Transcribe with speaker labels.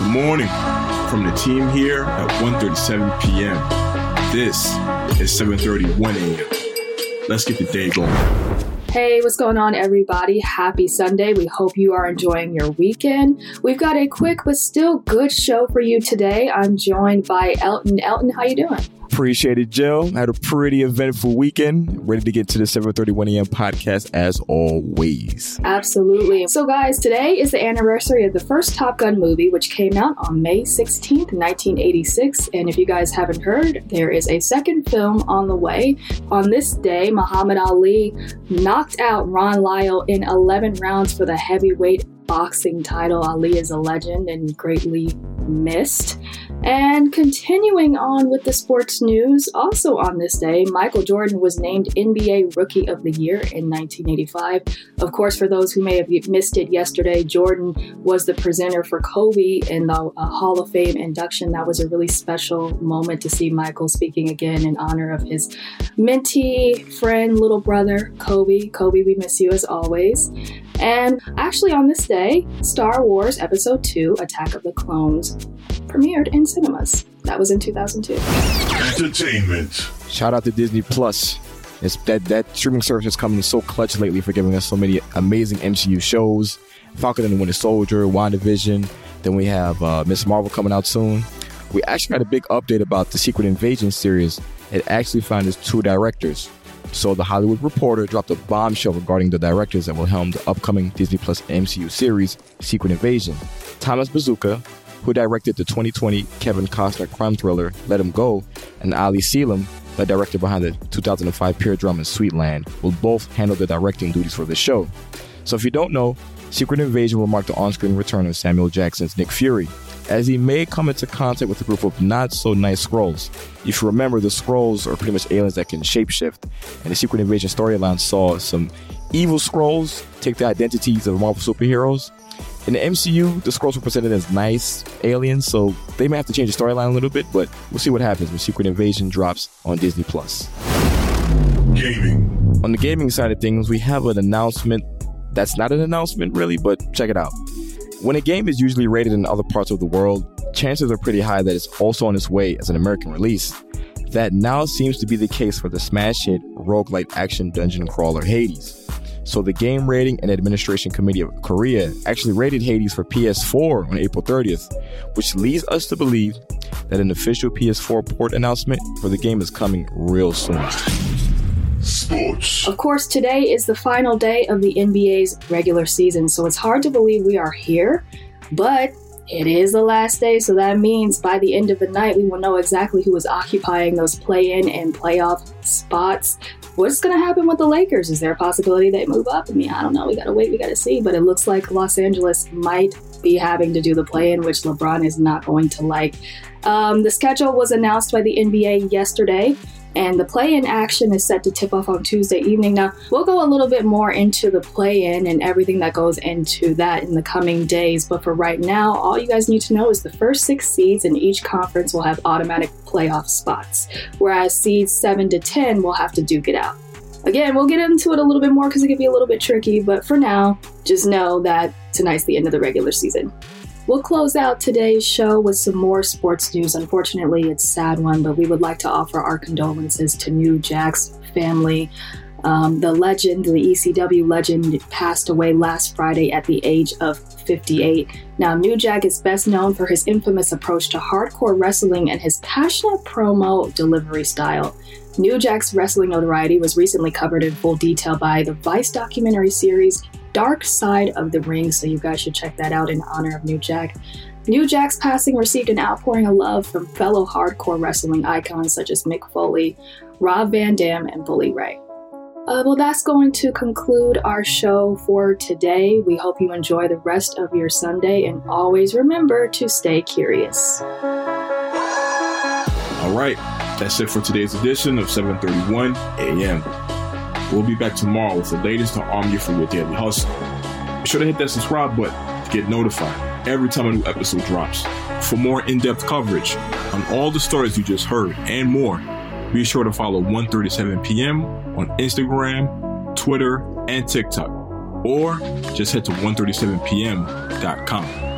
Speaker 1: morning from the team here at 1.37 p.m. This is 7.31 a.m. Let's get the day going.
Speaker 2: Hey, what's going on, everybody? Happy Sunday. We hope you are enjoying your weekend. We've got a quick but still good show for you today. I'm joined by Elton. Elton, how you doing?
Speaker 3: Appreciate it, Jill. Had a pretty eventful weekend. Ready to get to the 7:31 a.m. podcast as always.
Speaker 2: Absolutely. So, guys, today is the anniversary of the first Top Gun movie, which came out on May 16th, 1986. And if you guys haven't heard, there is a second film on the way. On this day, Muhammad Ali knocked out Ron Lyle in 11 rounds for the heavyweight boxing title. Ali is a legend and greatly missed. And continuing on with the sports news, also on this day, Michael Jordan was named NBA Rookie of the Year in 1985. Of course, for those who may have missed it yesterday, Jordan was the presenter for Kobe in the uh, Hall of Fame induction. That was a really special moment to see Michael speaking again in honor of his mentee, friend, little brother, Kobe. Kobe, we miss you as always. And actually, on this day, Star Wars Episode 2 Attack of the Clones premiered in cinemas. That was in 2002.
Speaker 1: Entertainment.
Speaker 3: Shout out to Disney Plus. It's that that streaming service is coming so clutch lately for giving us so many amazing MCU shows. Falcon and the Winter Soldier, WandaVision. Then we have uh, Miss Marvel coming out soon. We actually got a big update about the Secret Invasion series. It actually found its two directors. So the Hollywood Reporter dropped a bombshell regarding the directors that will helm the upcoming Disney Plus MCU series, Secret Invasion. Thomas Bezucha, who directed the 2020 Kevin Costner crime thriller Let Him Go, and Ali Selim, the director behind the 2005 Pure Drama Sweetland, will both handle the directing duties for the show. So if you don't know, Secret Invasion will mark the on-screen return of Samuel Jackson's Nick Fury, as he may come into contact with a group of not so nice Skrulls. If you remember, the Skrulls are pretty much aliens that can shapeshift, and the Secret Invasion storyline saw some evil Skrulls take the identities of Marvel superheroes. In the MCU, the Skrulls were presented as nice aliens, so they may have to change the storyline a little bit, but we'll see what happens when Secret Invasion drops on Disney Plus.
Speaker 1: Gaming.
Speaker 3: On the gaming side of things, we have an announcement that's not an announcement really, but check it out. When a game is usually rated in other parts of the world, chances are pretty high that it's also on its way as an American release. That now seems to be the case for the smash hit roguelike action dungeon crawler Hades. So the Game Rating and Administration Committee of Korea actually rated Hades for PS4 on April 30th, which leads us to believe that an official PS4 port announcement for the game is coming real soon.
Speaker 1: Sports.
Speaker 2: Of course, today is the final day of the NBA's regular season, so it's hard to believe we are here, but it is the last day, so that means by the end of the night, we will know exactly who is occupying those play in and playoff spots. What's going to happen with the Lakers? Is there a possibility they move up? I mean, I don't know. We got to wait, we got to see, but it looks like Los Angeles might be having to do the play in, which LeBron is not going to like. Um, the schedule was announced by the NBA yesterday and the play in action is set to tip off on Tuesday evening. Now, we'll go a little bit more into the play in and everything that goes into that in the coming days, but for right now, all you guys need to know is the first six seeds in each conference will have automatic playoff spots, whereas seeds 7 to 10 will have to duke it out. Again, we'll get into it a little bit more because it can be a little bit tricky, but for now, just know that tonight's the end of the regular season. We'll close out today's show with some more sports news. Unfortunately, it's a sad one, but we would like to offer our condolences to New Jack's family. Um, the legend, the ECW legend, passed away last Friday at the age of 58. Now, New Jack is best known for his infamous approach to hardcore wrestling and his passionate promo delivery style. New Jack's wrestling notoriety was recently covered in full detail by the Vice documentary series Dark Side of the Ring, so you guys should check that out in honor of New Jack. New Jack's passing received an outpouring of love from fellow hardcore wrestling icons such as Mick Foley, Rob Van Dam, and Bully Ray. Uh, well, that's going to conclude our show for today. We hope you enjoy the rest of your Sunday and always remember to stay curious.
Speaker 1: All right, that's it for today's edition of 7:31 a.m. We'll be back tomorrow with the latest to arm you for your daily hustle. Be sure to hit that subscribe button to get notified every time a new episode drops. For more in-depth coverage on all the stories you just heard and more, be sure to follow 137 p.m. on Instagram, Twitter, and TikTok, or just head to 137pm.com.